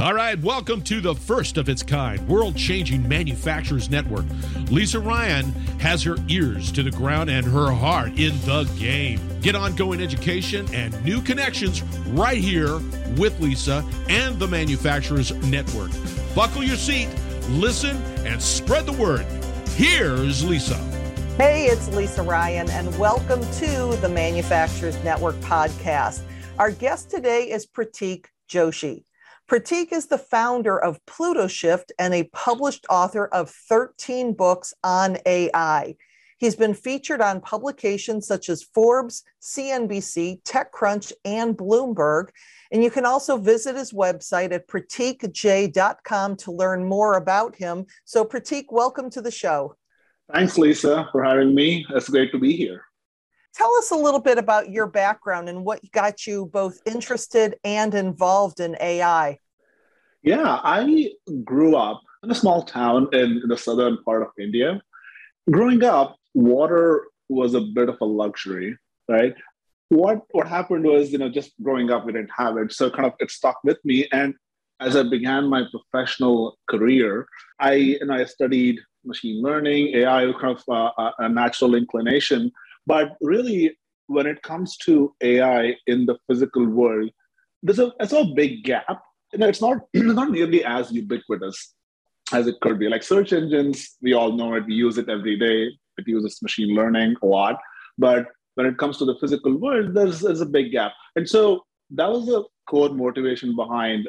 All right, welcome to the first of its kind world changing manufacturers network. Lisa Ryan has her ears to the ground and her heart in the game. Get ongoing education and new connections right here with Lisa and the Manufacturers Network. Buckle your seat, listen, and spread the word. Here's Lisa. Hey, it's Lisa Ryan, and welcome to the Manufacturers Network podcast. Our guest today is Prateek Joshi. Prateek is the founder of Pluto Shift and a published author of 13 books on AI. He's been featured on publications such as Forbes, CNBC, TechCrunch, and Bloomberg. And you can also visit his website at prateekj.com to learn more about him. So, Prateek, welcome to the show. Thanks, Lisa, for having me. It's great to be here. Tell us a little bit about your background and what got you both interested and involved in AI. Yeah, I grew up in a small town in the southern part of India. Growing up, water was a bit of a luxury, right? What what happened was, you know, just growing up, we didn't have it, so kind of it stuck with me. And as I began my professional career, I know I studied machine learning, AI, kind of uh, a natural inclination. But really, when it comes to AI in the physical world, there's a, there's a big gap you know, it's not not nearly as ubiquitous as it could be. Like search engines, we all know it. We use it every day. It uses machine learning a lot. But when it comes to the physical world, there's, there's a big gap. And so that was the core motivation behind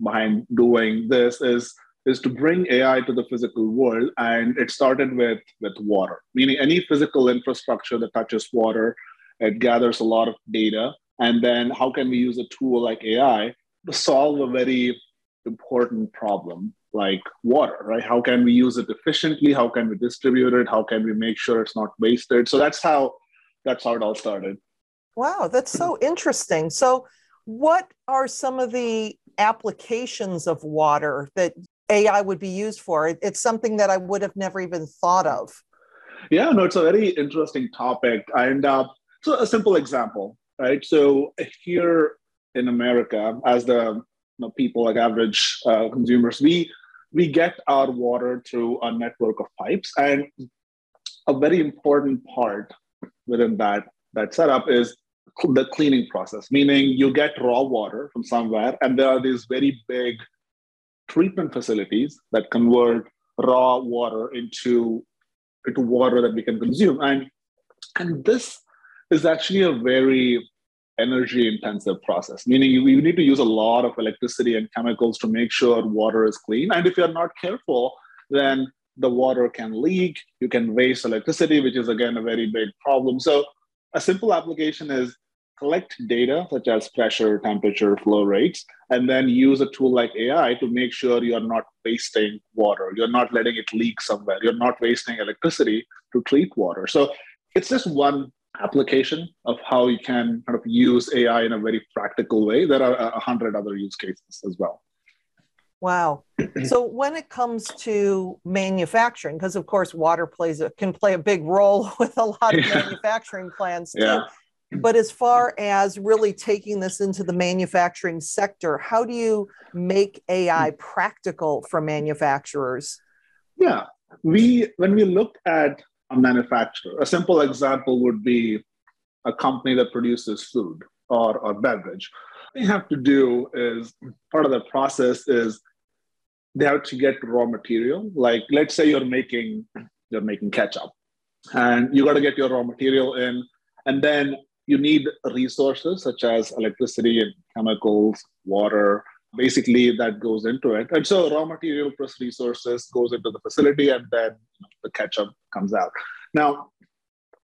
behind doing this is is to bring AI to the physical world. And it started with with water, meaning any physical infrastructure that touches water, it gathers a lot of data. And then how can we use a tool like AI to solve a very important problem like water, right? How can we use it efficiently? How can we distribute it? How can we make sure it's not wasted? So that's how that's how it all started. Wow, that's so interesting. So what are some of the applications of water that AI would be used for? It's something that I would have never even thought of. Yeah, no, it's a very interesting topic. And uh, so a simple example, right? So here in America, as the you know, people like average uh, consumers, we we get our water through a network of pipes, and a very important part within that that setup is the cleaning process. Meaning, you get raw water from somewhere, and there are these very big treatment facilities that convert raw water into into water that we can consume, and and this is actually a very energy intensive process, meaning you, you need to use a lot of electricity and chemicals to make sure water is clean. And if you're not careful, then the water can leak, you can waste electricity, which is again a very big problem. So, a simple application is collect data such as pressure, temperature, flow rates, and then use a tool like AI to make sure you're not wasting water. You're not letting it leak somewhere. You're not wasting electricity to treat water. So, it's just one application of how you can kind of use AI in a very practical way. There are a hundred other use cases as well. Wow. so when it comes to manufacturing, because of course water plays a, can play a big role with a lot of yeah. manufacturing plants too. Yeah. But as far as really taking this into the manufacturing sector, how do you make AI hmm. practical for manufacturers? Yeah, we when we look at a manufacturer. A simple example would be a company that produces food or, or beverage. What they have to do is part of the process is they have to get raw material. Like let's say you're making you're making ketchup and you got to get your raw material in and then you need resources such as electricity and chemicals, water, basically that goes into it. And so raw material plus resources goes into the facility and then the ketchup comes out. Now,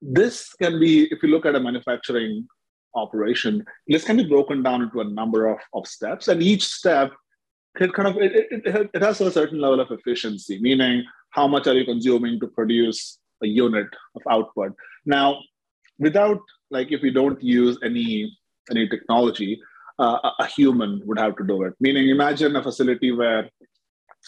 this can be, if you look at a manufacturing operation, this can be broken down into a number of, of steps. And each step it kind of, it, it, it has a certain level of efficiency, meaning how much are you consuming to produce a unit of output. Now, without like if you don't use any any technology, uh, a human would have to do it. Meaning, imagine a facility where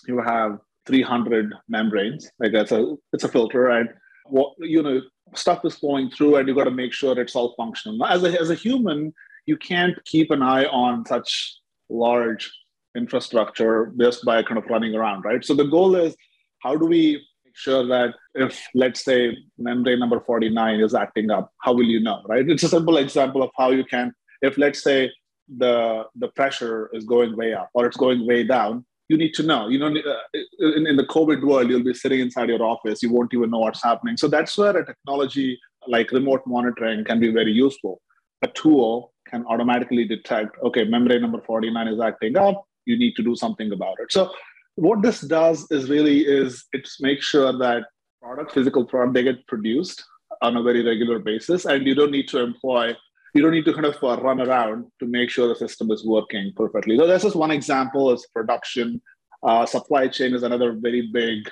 you have 300 membranes, like that's a it's a filter, and what you know stuff is flowing through, and you got to make sure it's all functional. As a as a human, you can't keep an eye on such large infrastructure just by kind of running around, right? So the goal is how do we sure that if, let's say, membrane number 49 is acting up, how will you know, right? It's a simple example of how you can, if let's say the the pressure is going way up or it's going way down, you need to know. You know, uh, in, in the COVID world, you'll be sitting inside your office, you won't even know what's happening. So that's where a technology like remote monitoring can be very useful. A tool can automatically detect, okay, membrane number 49 is acting up, you need to do something about it. So what this does is really is it makes sure that product, physical product, they get produced on a very regular basis, and you don't need to employ, you don't need to kind of uh, run around to make sure the system is working perfectly. So that's just one example is production. Uh, supply chain is another very big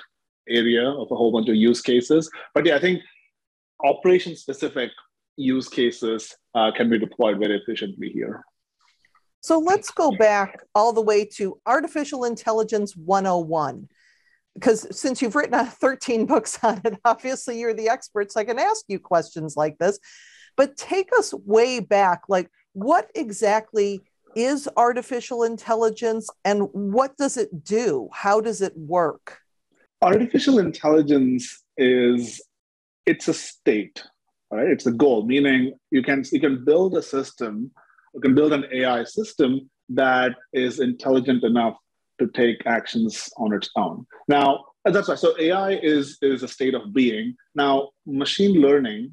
area of a whole bunch of use cases. But yeah, I think operation specific use cases uh, can be deployed very efficiently here. So let's go back all the way to Artificial Intelligence 101. Because since you've written 13 books on it, obviously you're the expert, so I can ask you questions like this. But take us way back. Like, what exactly is artificial intelligence and what does it do? How does it work? Artificial intelligence is it's a state, right? It's a goal, meaning you can you can build a system, you can build an AI system that is intelligent enough to take actions on its own. Now, uh, that's right. So AI is is a state of being. Now, machine learning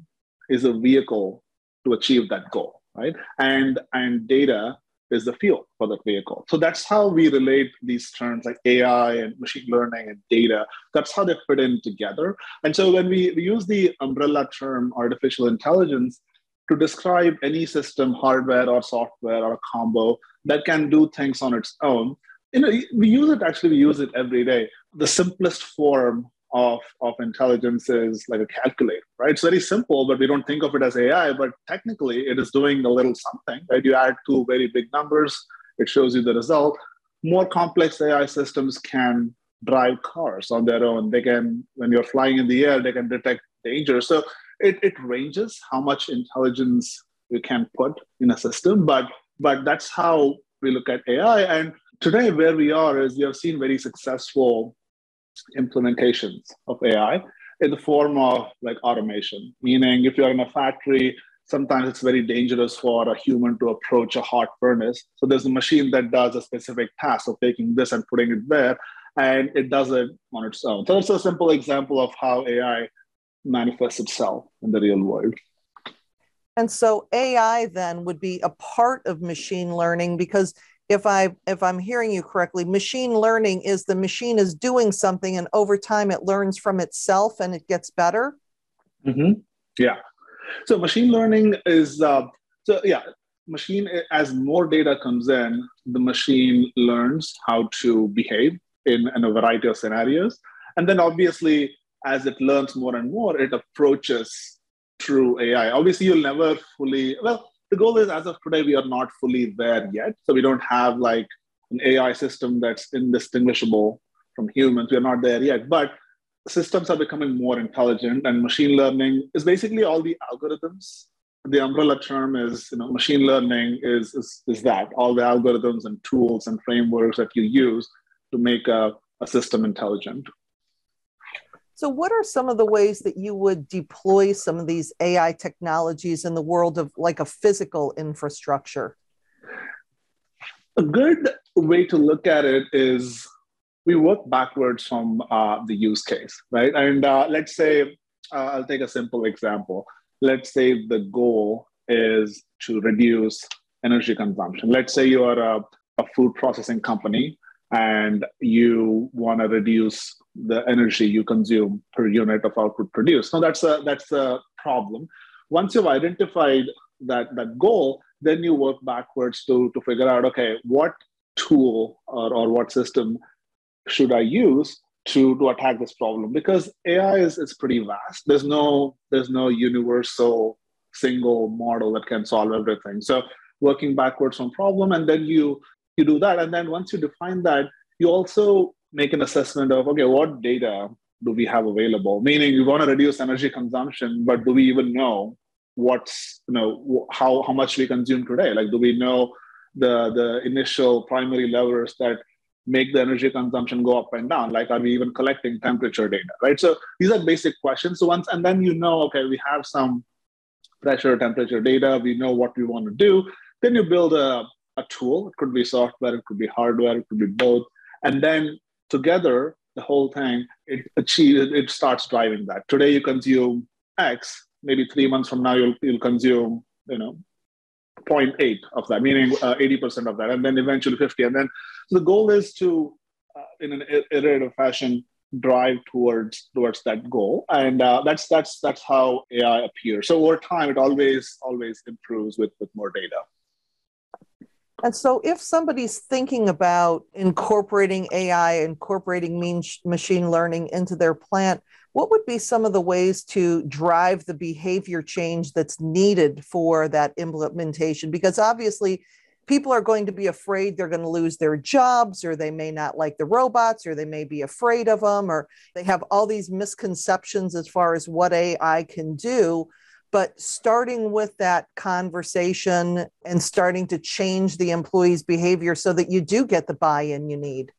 is a vehicle to achieve that goal, right? And and data is the fuel for that vehicle. So that's how we relate these terms like AI and machine learning and data. That's how they fit in together. And so when we, we use the umbrella term artificial intelligence to describe any system, hardware or software or a combo that can do things on its own, you know, we use it actually, we use it every day. The simplest form of, of intelligence is like a calculator, right? It's very simple, but we don't think of it as AI, but technically it is doing a little something, right? You add two very big numbers, it shows you the result. More complex AI systems can drive cars on their own. They can, when you're flying in the air, they can detect danger. So it, it ranges how much intelligence you can put in a system, but but that's how we look at AI. And today, where we are is we have seen very successful implementations of AI in the form of like automation, meaning if you're in a factory, sometimes it's very dangerous for a human to approach a hot furnace. So there's a machine that does a specific task of taking this and putting it there, and it does it on its own. So it's a simple example of how AI manifests itself in the real world. And so AI then would be a part of machine learning because if I if I'm hearing you correctly, machine learning is the machine is doing something, and over time it learns from itself and it gets better. Mm-hmm. Yeah. So machine learning is uh, so yeah. Machine as more data comes in, the machine learns how to behave in, in a variety of scenarios, and then obviously as it learns more and more, it approaches true AI. Obviously, you'll never fully well the goal is as of today, we are not fully there yet. So we don't have like an AI system that's indistinguishable from humans. We're not there yet. But systems are becoming more intelligent and machine learning is basically all the algorithms. The umbrella term is, you know, machine learning is, is, is that, all the algorithms and tools and frameworks that you use to make a, a system intelligent. So, what are some of the ways that you would deploy some of these AI technologies in the world of like a physical infrastructure? A good way to look at it is we work backwards from uh, the use case, right? And uh, let's say, uh, I'll take a simple example. Let's say the goal is to reduce energy consumption. Let's say you are a, a food processing company and you want to reduce the energy you consume per unit of output produced. Now that's a that's a problem. Once you've identified that that goal, then you work backwards to to figure out okay, what tool or, or what system should I use to to attack this problem? Because AI is is pretty vast. There's no there's no universal single model that can solve everything. So working backwards from problem and then you you do that and then once you define that you also make an assessment of okay what data do we have available meaning we want to reduce energy consumption but do we even know what's you know how, how much we consume today like do we know the, the initial primary levers that make the energy consumption go up and down? Like, are we even collecting temperature data, right? So these are basic questions. So once, and then you know, okay, we have some pressure, temperature data, we know what we want to do. Then you build a, a tool. It could be software, it could be hardware, it could be both. And then together, the whole thing, it achieves, it starts driving that. Today you consume X, maybe three months from now you'll, you'll consume, you know, 0.8 of that, meaning uh, 80% of that, and then eventually 50. And then so the goal is to, uh, in an iterative fashion, drive towards towards that goal, and uh, that's that's that's how AI appears. So over time, it always always improves with with more data. And so, if somebody's thinking about incorporating AI, incorporating machine learning into their plant, what would be some of the ways to drive the behavior change that's needed for that implementation? Because obviously, people are going to be afraid they're going to lose their jobs, or they may not like the robots, or they may be afraid of them, or they have all these misconceptions as far as what AI can do but starting with that conversation and starting to change the employee's behavior so that you do get the buy-in you need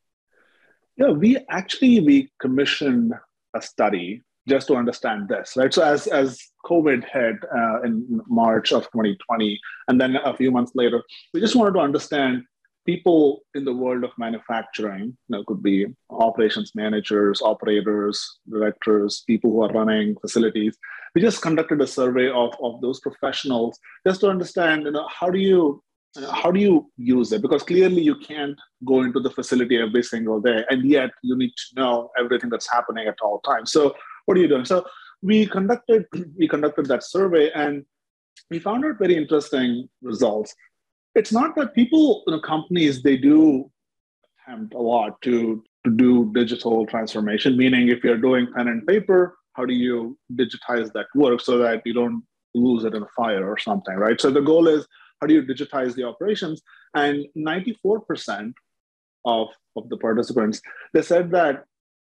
yeah we actually we commissioned a study just to understand this right so as as covid hit uh, in march of 2020 and then a few months later we just wanted to understand people in the world of manufacturing, you know, could be operations managers, operators, directors, people who are running facilities. We just conducted a survey of, of those professionals just to understand, you know, how do you how do you use it? Because clearly you can't go into the facility every single day, and yet you need to know everything that's happening at all times. So what are you doing? So we conducted we conducted that survey and we found out very interesting results it's not that people, you know, companies, they do attempt a lot to, to do digital transformation, meaning if you're doing pen and paper, how do you digitize that work so that you don't lose it in a fire or something, right? So the goal is how do you digitize the operations? And 94% of, of the participants, they said that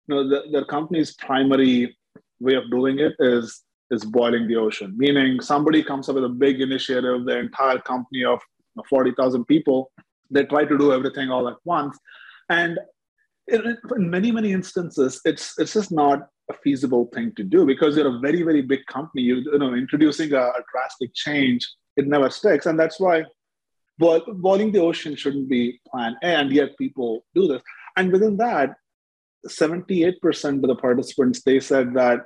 you know, the, their company's primary way of doing it is is boiling the ocean, meaning somebody comes up with a big initiative, the entire company of 40,000 people, they try to do everything all at once. And in, in many, many instances, it's, it's just not a feasible thing to do because you're a very, very big company. You, you know, introducing a, a drastic change, it never sticks. And that's why boiling the ocean shouldn't be plan A, and yet people do this. And within that, 78% of the participants, they said that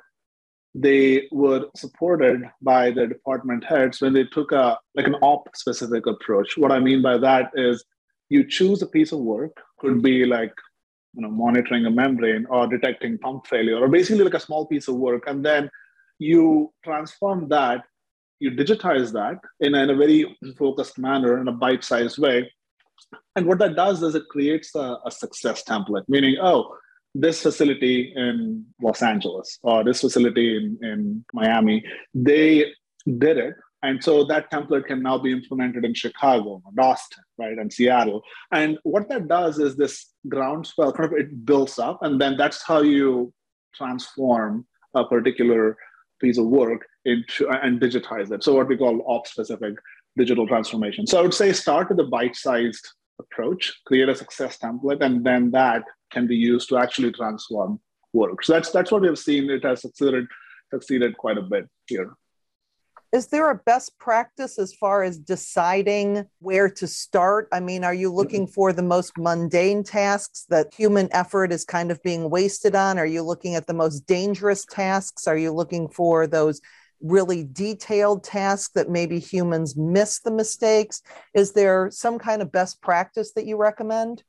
they were supported by the department heads when they took a like an op specific approach what i mean by that is you choose a piece of work could be like you know monitoring a membrane or detecting pump failure or basically like a small piece of work and then you transform that you digitize that in a, in a very focused manner in a bite-sized way and what that does is it creates a, a success template meaning oh this facility in Los Angeles or this facility in, in Miami, they did it. And so that template can now be implemented in Chicago and Austin, right, and Seattle. And what that does is this groundswell kind of it builds up, and then that's how you transform a particular piece of work into and digitize it. So what we call ops specific digital transformation. So I would say start with a bite-sized approach, create a success template, and then that can be used to actually transform work. So that's that's what we've seen. It has succeeded succeeded quite a bit here. Is there a best practice as far as deciding where to start? I mean, are you looking for the most mundane tasks that human effort is kind of being wasted on? Are you looking at the most dangerous tasks? Are you looking for those really detailed tasks that maybe humans miss the mistakes? Is there some kind of best practice that you recommend?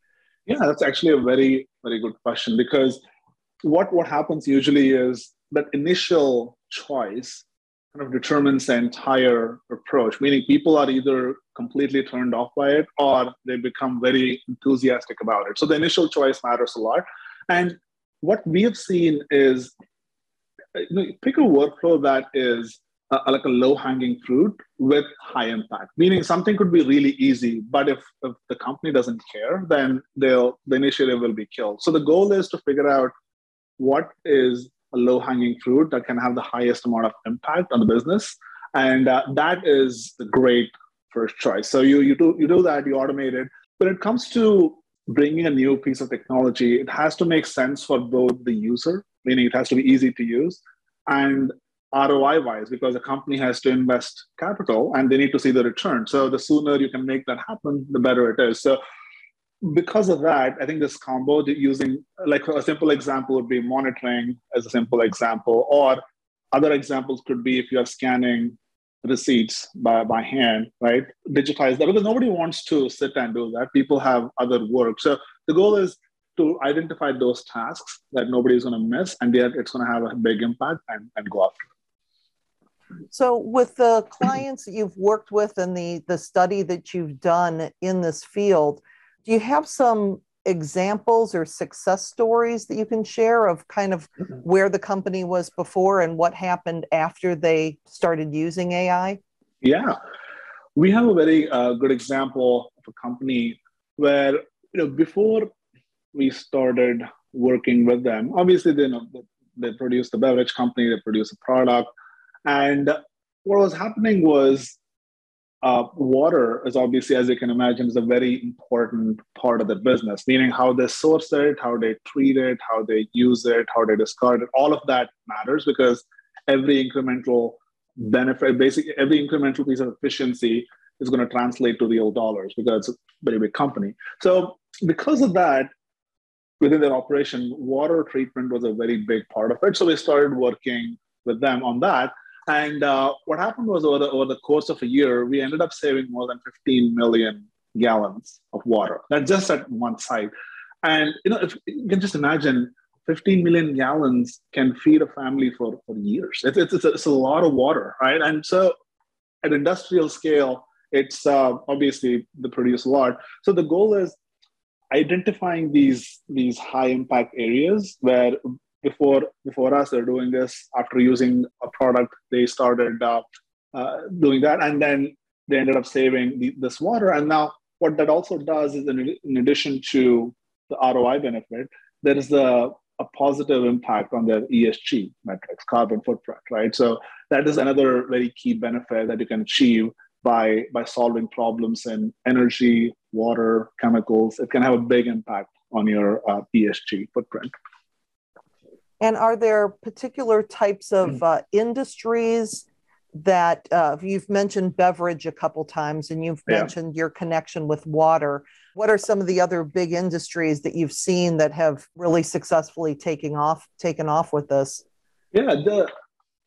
Yeah, that's actually a very, very good question because what, what happens usually is that initial choice kind of determines the entire approach, meaning people are either completely turned off by it or they become very enthusiastic about it. So the initial choice matters a lot. And what we have seen is you know, pick a workflow that is uh, like a low hanging fruit with high impact meaning something could be really easy but if, if the company doesn't care then they'll the initiative will be killed so the goal is to figure out what is a low hanging fruit that can have the highest amount of impact on the business and uh, that is the great first choice. So you you do you do that, you automate it. When it comes to bringing a new piece of technology, it has to make sense for both the user, meaning it has to be easy to use, and ROI wise, because a company has to invest capital and they need to see the return. So the sooner you can make that happen, the better it is. So because of that, I think this combo using like a simple example would be monitoring as a simple example, or other examples could be if you are scanning receipts by, by hand, right? Digitize that because nobody wants to sit and do that. People have other work. So the goal is to identify those tasks that nobody's going to miss and yet it's going to have a big impact and, and go after so with the clients that you've worked with and the the study that you've done in this field do you have some examples or success stories that you can share of kind of mm-hmm. where the company was before and what happened after they started using AI? Yeah, we have a very uh, good example of a company where you know before we started working with them, obviously they you know they produced the beverage company, they produced a product, and what was happening was uh, water is obviously, as you can imagine, is a very important part of the business, meaning how they source it, how they treat it, how they use it, how they discard it. All of that matters because every incremental benefit, basically every incremental piece of efficiency is going to translate to real dollars because it's a very big company. So because of that, within their operation, water treatment was a very big part of it. So we started working with them on that. And uh, what happened was over the, over the course of a year, we ended up saving more than 15 million gallons of water. That's just at one site. And you know, if you can just imagine 15 million gallons can feed a family for, for years. It's, it's, it's, a, it's a lot of water, right? And so at industrial scale, it's uh, obviously they produce a lot. So the goal is identifying these, these high impact areas where before before us they're doing this after using a product they started uh, uh, doing that. And then they ended up saving the, this water. And now what that also does is in, in addition to the roi benefit there is a, positive impact on their esg metrics carbon footprint right? So that is another very key benefit that you can achieve by by solving problems in energy water chemicals. It can have a big impact on your uh, esg footprint and are there particular types of mm. uh, industries that uh, you've mentioned beverage a couple times and you've yeah. mentioned your connection with water? What are some of the other big industries that you've seen that have really successfully taken off taken off with this? Yeah, the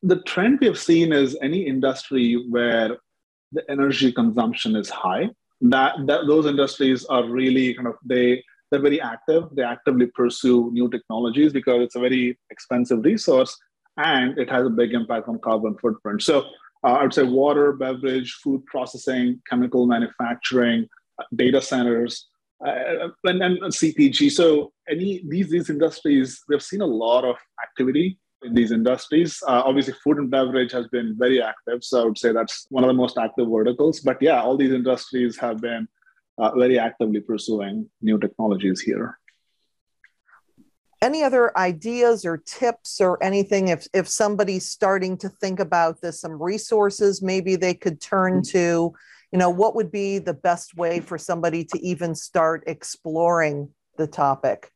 the trend we have seen is any industry where the energy consumption is high. That, that those industries are really kind of they they're very active. They actively pursue new technologies because it's a very expensive resource and it has a big impact on carbon footprint. So uh, I would say water, beverage, food processing, chemical manufacturing, uh, data centers, uh, and, and CPG. So any these these industries, we've seen a lot of activity in these industries. Uh, obviously, food and beverage has been very active. So I would say that's one of the most active verticals. But yeah, all these industries have been uh, very actively pursuing new technologies here. Any other ideas or tips or anything if, if somebody's starting to think about this, some resources maybe they could turn mm-hmm. to, you know, what would be the best way for somebody to even start exploring the topic?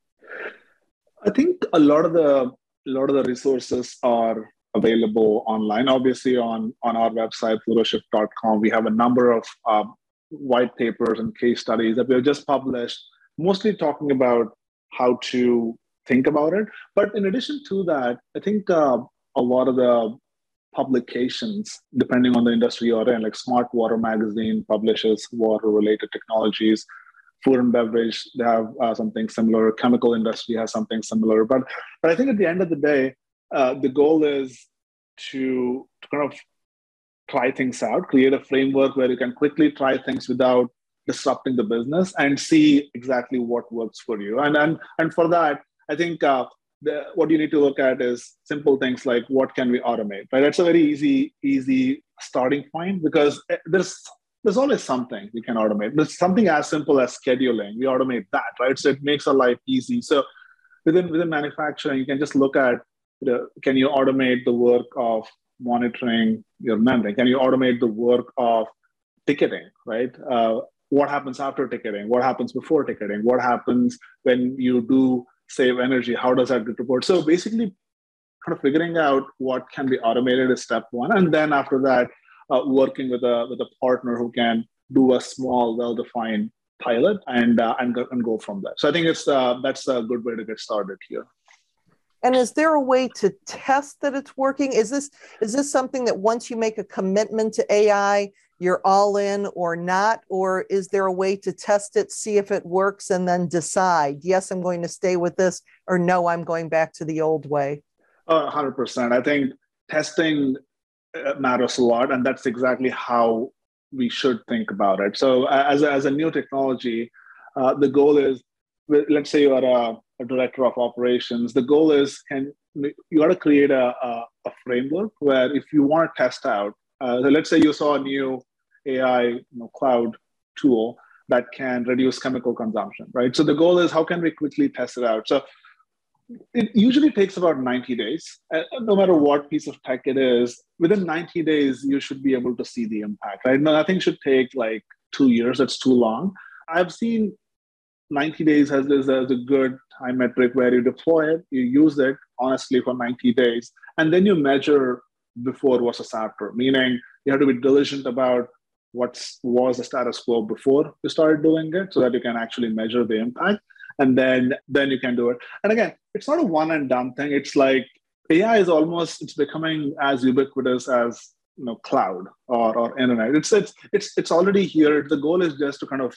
I think a lot of the a lot of the resources are available online. Obviously, on on our website, plutoshift.com, we have a number of um, white papers and case studies that we have just published, mostly talking about how to think about it. But in addition to that, I think uh, a lot of the publications, depending on the industry you're in, like Smart Water Magazine publishes water related technologies. Food and beverage, they have uh, something similar. Chemical industry has something similar. But, but I think at the end of the day, uh, the goal is to, to kind of try things out, create a framework where you can quickly try things without disrupting the business and see exactly what works for you. And and and for that, I think uh, the, what you need to look at is simple things like what can we automate. Right, that's a very easy easy starting point because eh, there's there's always something we can automate. There's something as simple as scheduling. We automate that, right? So it makes our life easy. So within within manufacturing, you can just look at you know, can you automate the work of monitoring your memory? Can you automate the work of ticketing, right? Uh, what happens after ticketing? What happens before ticketing? What happens when you do save energy? How does that get reported? So basically, kind of figuring out what can be automated is step one, and then after that, uh, working with a with a partner who can do a small, well-defined pilot and uh, and, go, and go from there. So I think it's uh, that's a good way to get started here. And is there a way to test that it's working? Is this is this something that once you make a commitment to AI, you're all in or not? Or is there a way to test it, see if it works, and then decide, yes, I'm going to stay with this, or no, I'm going back to the old way? Uh, 100%. I think testing uh, matters a lot, and that's exactly how we should think about it. So, as a, as a new technology, uh, the goal is let's say you are a, a, director of operations. The goal is can you got to create a, a, a, framework where if you want to test out, uh, so let's say you saw a new AI you know, cloud tool that can reduce chemical consumption, right? So the goal is how can we quickly test it out? So it usually takes about 90 days. Uh, no matter what piece of tech it is, within 90 days, you should be able to see the impact, right? No, Nothing should take like two years. That's too long. I've seen 90 days as, as a good time metric where you deploy it, you use it honestly for 90 days, and then you measure before versus after, meaning you have to be diligent about what was the status quo before you started doing it so that you can actually measure the impact and then then you can do it. And again it's not a one and done thing. It's like ai is almost it's becoming as ubiquitous as you know cloud or, or internet. It's it's it's it's already here. The goal is just to kind of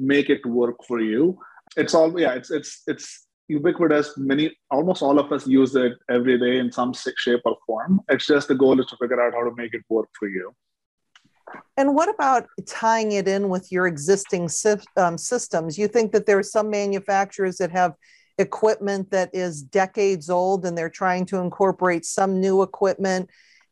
make it work for you it's all yeah it's it's it's ubiquitous many almost all of us use it every day in some shape or form it's just the goal is to figure out how to make it work for you and what about tying it in with your existing um, systems? You think that there are some manufacturers that have equipment that is decades old and they're trying to incorporate some new equipment?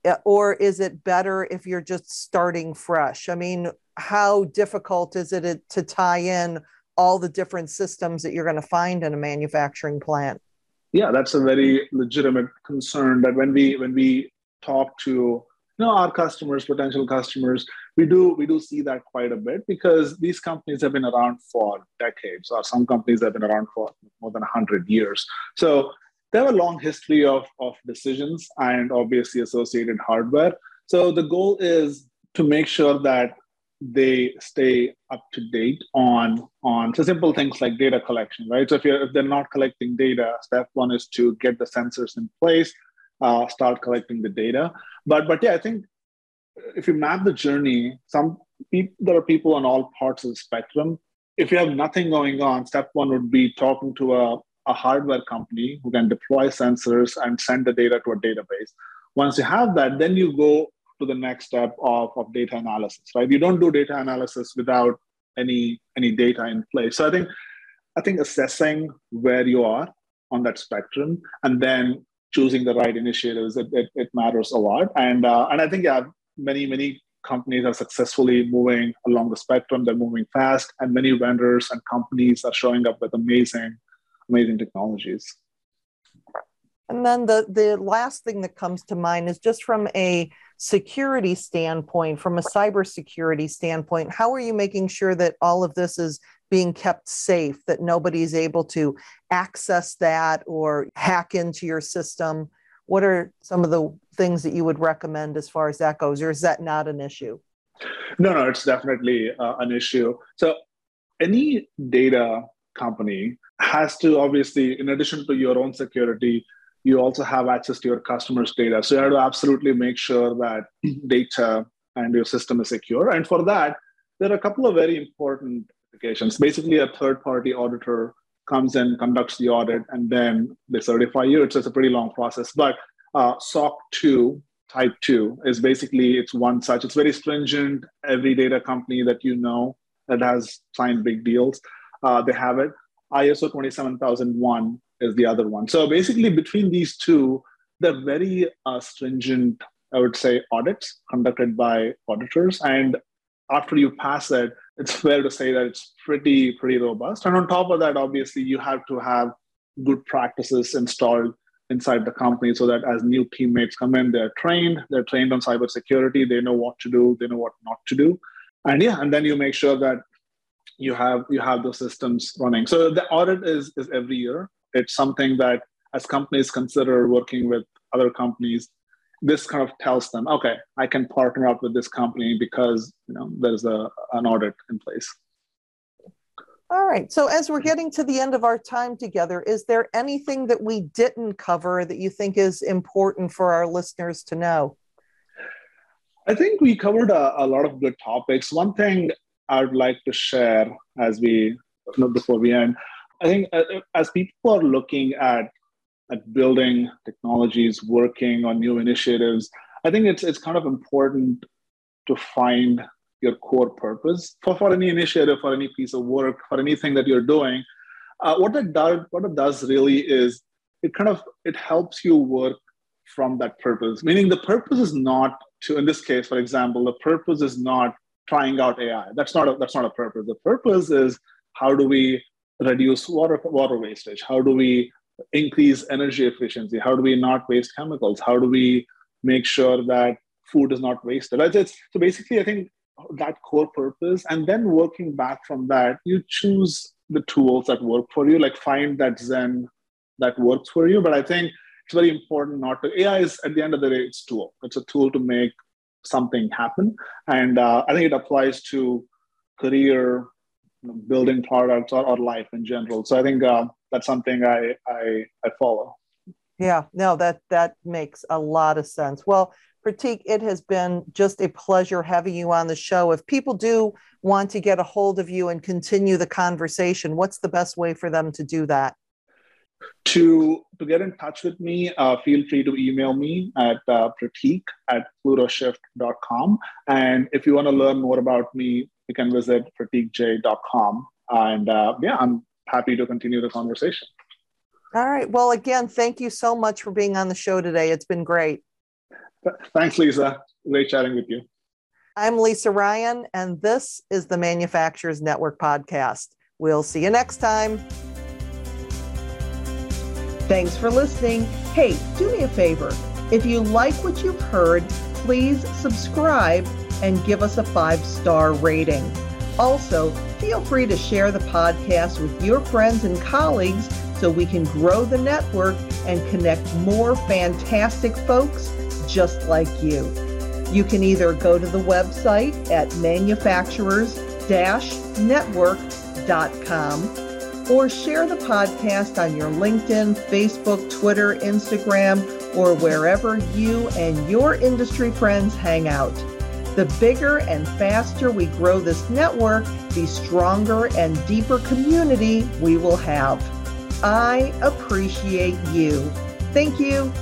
Eh, or is it better if you're just starting fresh? I mean, how difficult is it to tie in all the different systems that you're going to find in a manufacturing plant? Yeah, that's a very legitimate concern that when we when we talk to you know our customers potential customers we do we do see that quite a bit because these companies have been around for decades or some companies have been around for more than 100 years so they have a long history of, of decisions and obviously associated hardware so the goal is to make sure that they stay up to date on on so simple things like data collection right so if you're if they're not collecting data step one is to get the sensors in place uh, start collecting the data. But but yeah, I think if you map the journey, some people there are people on all parts of the spectrum. If you have nothing going on, step one would be talking to a, a hardware company who can deploy sensors and send the data to a database. Once you have that, then you go to the next step of, of data analysis, right? You don't do data analysis without any any data in place. So I think I think assessing where you are on that spectrum and then choosing the right initiatives it, it, it matters a lot and uh, and i think yeah many many companies are successfully moving along the spectrum they're moving fast and many vendors and companies are showing up with amazing amazing technologies and then the the last thing that comes to mind is just from a security standpoint from a cybersecurity standpoint how are you making sure that all of this is being kept safe, that nobody's able to access that or hack into your system? What are some of the things that you would recommend as far as that goes, or is that not an issue? No, no, it's definitely uh, an issue. So, any data company has to obviously, in addition to your own security, you also have access to your customers' data. So, you have to absolutely make sure that data and your system is secure. And for that, there are a couple of very important certifications. Basically, a third party auditor comes and conducts the audit and then they certify you. It's, just a pretty long process. But uh, SOC 2 type 2 is basically it's one such it's very stringent every data company that you know that has signed big deals uh, they have it iso 27001 is the other one so basically between these two they're very uh, stringent i would say audits conducted by auditors and after you pass it it's fair to say that it's pretty pretty robust. And on top of that, obviously, you have to have good practices installed inside the company so that as new teammates come in, they're trained. They're trained on cybersecurity. They know what to do. They know what not to do. and yeah, and then you make sure that you have you have those systems running. So the audit is is every year. It's something that as companies consider working with other companies, this kind of tells them, okay, I can partner up with this company because you know there's a an audit in place. All right. So as we're getting to the end of our time together, is there anything that we didn't cover that you think is important for our listeners to know? I think we covered a, a lot of good topics. One thing I'd like to share as we you before we end, I think uh, as people are looking at at building technologies, working on new initiatives, I think it's it's kind of important to find your core purpose for, for any initiative, for any piece of work, for anything that you're doing. Uh, what it does, what it does really is it kind of it helps you work from that purpose. Meaning the purpose is not to, in this case, for example, the purpose is not trying out AI. That's not a, that's not a purpose. The purpose is how do we reduce water water wastage? How do we increase energy efficiency? How do we not waste chemicals? How do we make sure that food is not wasted? It's, so basically, I think that core purpose, and then working back from that, you choose the tools that work for you. Like find that Zen that works for you. But I think it's very important not to. AI is at the end of the day, it's tool. It's a tool to make something happen, and uh, I think it applies to career you know, building products or, or life in general. So I think uh, that's something I, I I follow. Yeah, no, that that makes a lot of sense. Well, Prateek, it has been just a pleasure having you on the show. If people do want to get a hold of you and continue the conversation, what's the best way for them to do that? To, to get in touch with me, uh, feel free to email me at uh, prateek at plutoshift.com. And if you want to learn more about me, you can visit prateekj.com. And uh, yeah, I'm happy to continue the conversation. All right. Well, again, thank you so much for being on the show today. It's been great. Thanks, Lisa. Great chatting with you. I'm Lisa Ryan, and this is the Manufacturers Network podcast. We'll see you next time. Thanks for listening. Hey, do me a favor. If you like what you've heard, please subscribe and give us a five star rating. Also, feel free to share the podcast with your friends and colleagues so we can grow the network and connect more fantastic folks just like you. You can either go to the website at manufacturers network.com or share the podcast on your LinkedIn, Facebook, Twitter, Instagram, or wherever you and your industry friends hang out. The bigger and faster we grow this network, the stronger and deeper community we will have. I appreciate you. Thank you.